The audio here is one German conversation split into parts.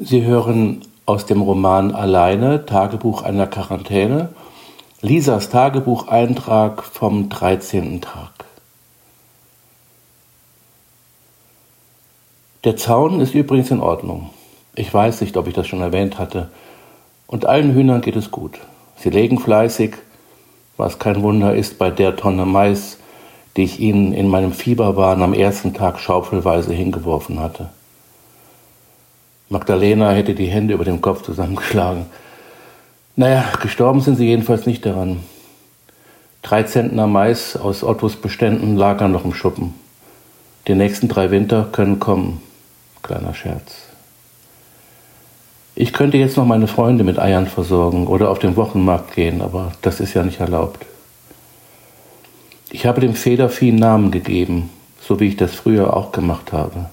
Sie hören aus dem Roman Alleine, Tagebuch einer Quarantäne, Lisas Tagebucheintrag vom 13. Tag. Der Zaun ist übrigens in Ordnung. Ich weiß nicht, ob ich das schon erwähnt hatte. Und allen Hühnern geht es gut. Sie legen fleißig, was kein Wunder ist bei der Tonne Mais, die ich ihnen in meinem Fieberwahn am ersten Tag schaufelweise hingeworfen hatte. Magdalena hätte die Hände über dem Kopf zusammengeschlagen. Naja, gestorben sind sie jedenfalls nicht daran. Drei Zentner Mais aus Ottos Beständen lagern noch im Schuppen. Die nächsten drei Winter können kommen. Kleiner Scherz. Ich könnte jetzt noch meine Freunde mit Eiern versorgen oder auf den Wochenmarkt gehen, aber das ist ja nicht erlaubt. Ich habe dem Federvieh Namen gegeben, so wie ich das früher auch gemacht habe.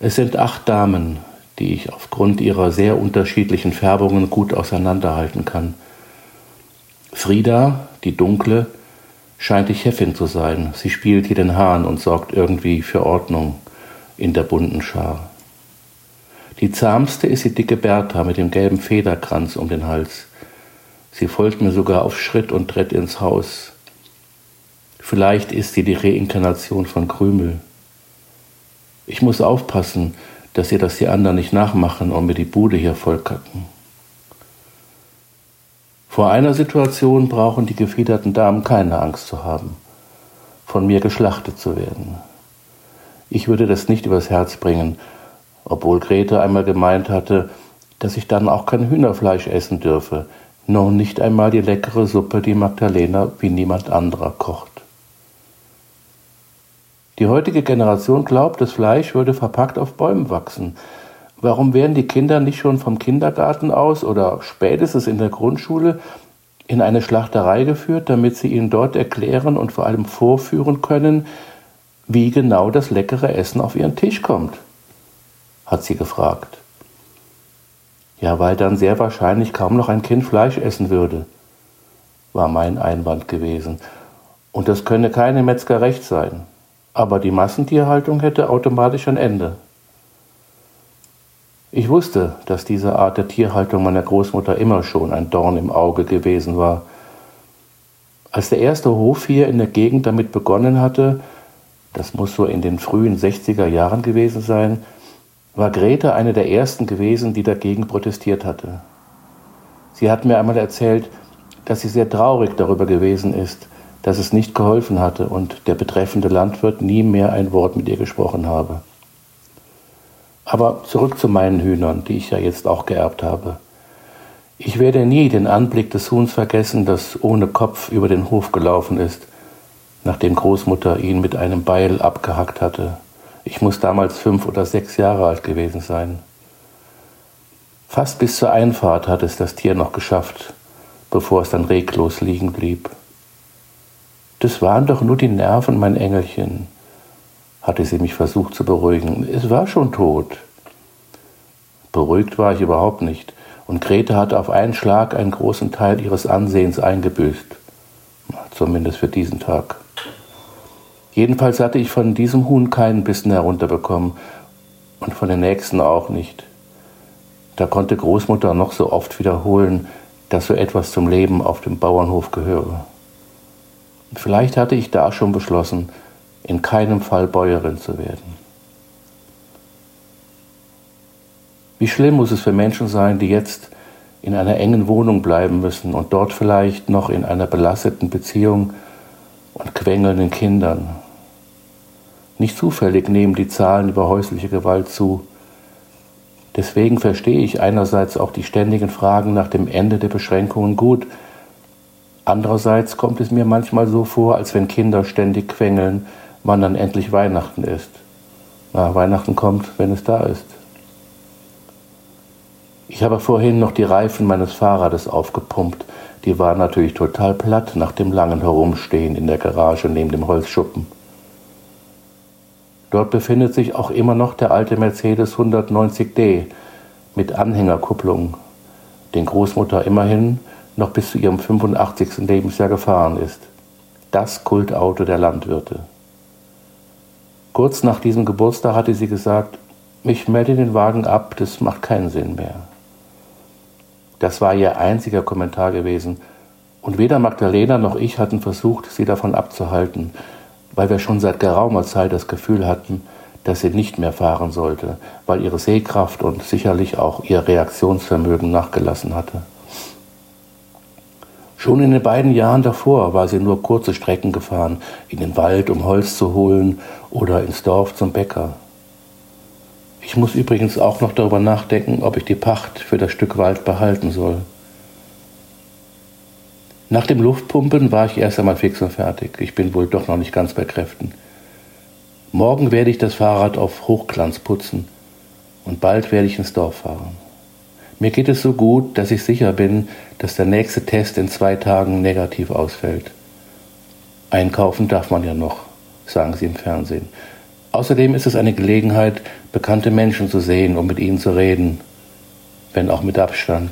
Es sind acht Damen, die ich aufgrund ihrer sehr unterschiedlichen Färbungen gut auseinanderhalten kann. Frieda, die dunkle, scheint die Chefin zu sein. Sie spielt hier den Hahn und sorgt irgendwie für Ordnung in der bunten Schar. Die zahmste ist die dicke Bertha mit dem gelben Federkranz um den Hals. Sie folgt mir sogar auf Schritt und Tritt ins Haus. Vielleicht ist sie die Reinkarnation von Krümel. Ich muss aufpassen, dass ihr das die anderen nicht nachmachen und mir die Bude hier vollkacken. Vor einer Situation brauchen die gefiederten Damen keine Angst zu haben, von mir geschlachtet zu werden. Ich würde das nicht übers Herz bringen, obwohl Grete einmal gemeint hatte, dass ich dann auch kein Hühnerfleisch essen dürfe, noch nicht einmal die leckere Suppe, die Magdalena wie niemand anderer kocht. Die heutige Generation glaubt, das Fleisch würde verpackt auf Bäumen wachsen. Warum werden die Kinder nicht schon vom Kindergarten aus oder spätestens in der Grundschule in eine Schlachterei geführt, damit sie ihnen dort erklären und vor allem vorführen können, wie genau das leckere Essen auf ihren Tisch kommt? hat sie gefragt. Ja, weil dann sehr wahrscheinlich kaum noch ein Kind Fleisch essen würde, war mein Einwand gewesen. Und das könne keine Metzger recht sein aber die Massentierhaltung hätte automatisch ein Ende. Ich wusste, dass diese Art der Tierhaltung meiner Großmutter immer schon ein Dorn im Auge gewesen war. Als der erste Hof hier in der Gegend damit begonnen hatte, das muss so in den frühen 60er Jahren gewesen sein, war Grete eine der ersten gewesen, die dagegen protestiert hatte. Sie hat mir einmal erzählt, dass sie sehr traurig darüber gewesen ist, dass es nicht geholfen hatte und der betreffende Landwirt nie mehr ein Wort mit ihr gesprochen habe. Aber zurück zu meinen Hühnern, die ich ja jetzt auch geerbt habe. Ich werde nie den Anblick des Huhns vergessen, das ohne Kopf über den Hof gelaufen ist, nachdem Großmutter ihn mit einem Beil abgehackt hatte. Ich muss damals fünf oder sechs Jahre alt gewesen sein. Fast bis zur Einfahrt hat es das Tier noch geschafft, bevor es dann reglos liegen blieb. Das waren doch nur die Nerven, mein Engelchen, hatte sie mich versucht zu beruhigen. Es war schon tot. Beruhigt war ich überhaupt nicht, und Grete hatte auf einen Schlag einen großen Teil ihres Ansehens eingebüßt. Zumindest für diesen Tag. Jedenfalls hatte ich von diesem Huhn keinen Bissen herunterbekommen und von den nächsten auch nicht. Da konnte Großmutter noch so oft wiederholen, dass so etwas zum Leben auf dem Bauernhof gehöre. Vielleicht hatte ich da schon beschlossen, in keinem Fall Bäuerin zu werden. Wie schlimm muss es für Menschen sein, die jetzt in einer engen Wohnung bleiben müssen und dort vielleicht noch in einer belasteten Beziehung und quengelnden Kindern. Nicht zufällig nehmen die Zahlen über häusliche Gewalt zu. Deswegen verstehe ich einerseits auch die ständigen Fragen nach dem Ende der Beschränkungen gut, Andererseits kommt es mir manchmal so vor, als wenn Kinder ständig quengeln, wann dann endlich Weihnachten ist. Na, Weihnachten kommt, wenn es da ist. Ich habe vorhin noch die Reifen meines Fahrrades aufgepumpt. Die waren natürlich total platt nach dem langen Herumstehen in der Garage neben dem Holzschuppen. Dort befindet sich auch immer noch der alte Mercedes 190D mit Anhängerkupplung, den Großmutter immerhin noch bis zu ihrem 85. Lebensjahr gefahren ist. Das Kultauto der Landwirte. Kurz nach diesem Geburtstag hatte sie gesagt, ich melde den Wagen ab, das macht keinen Sinn mehr. Das war ihr einziger Kommentar gewesen. Und weder Magdalena noch ich hatten versucht, sie davon abzuhalten, weil wir schon seit geraumer Zeit das Gefühl hatten, dass sie nicht mehr fahren sollte, weil ihre Sehkraft und sicherlich auch ihr Reaktionsvermögen nachgelassen hatte. Schon in den beiden Jahren davor war sie nur kurze Strecken gefahren, in den Wald, um Holz zu holen oder ins Dorf zum Bäcker. Ich muss übrigens auch noch darüber nachdenken, ob ich die Pacht für das Stück Wald behalten soll. Nach dem Luftpumpen war ich erst einmal fix und fertig. Ich bin wohl doch noch nicht ganz bei Kräften. Morgen werde ich das Fahrrad auf Hochglanz putzen und bald werde ich ins Dorf fahren. Mir geht es so gut, dass ich sicher bin, dass der nächste Test in zwei Tagen negativ ausfällt. Einkaufen darf man ja noch, sagen sie im Fernsehen. Außerdem ist es eine Gelegenheit, bekannte Menschen zu sehen und mit ihnen zu reden, wenn auch mit Abstand.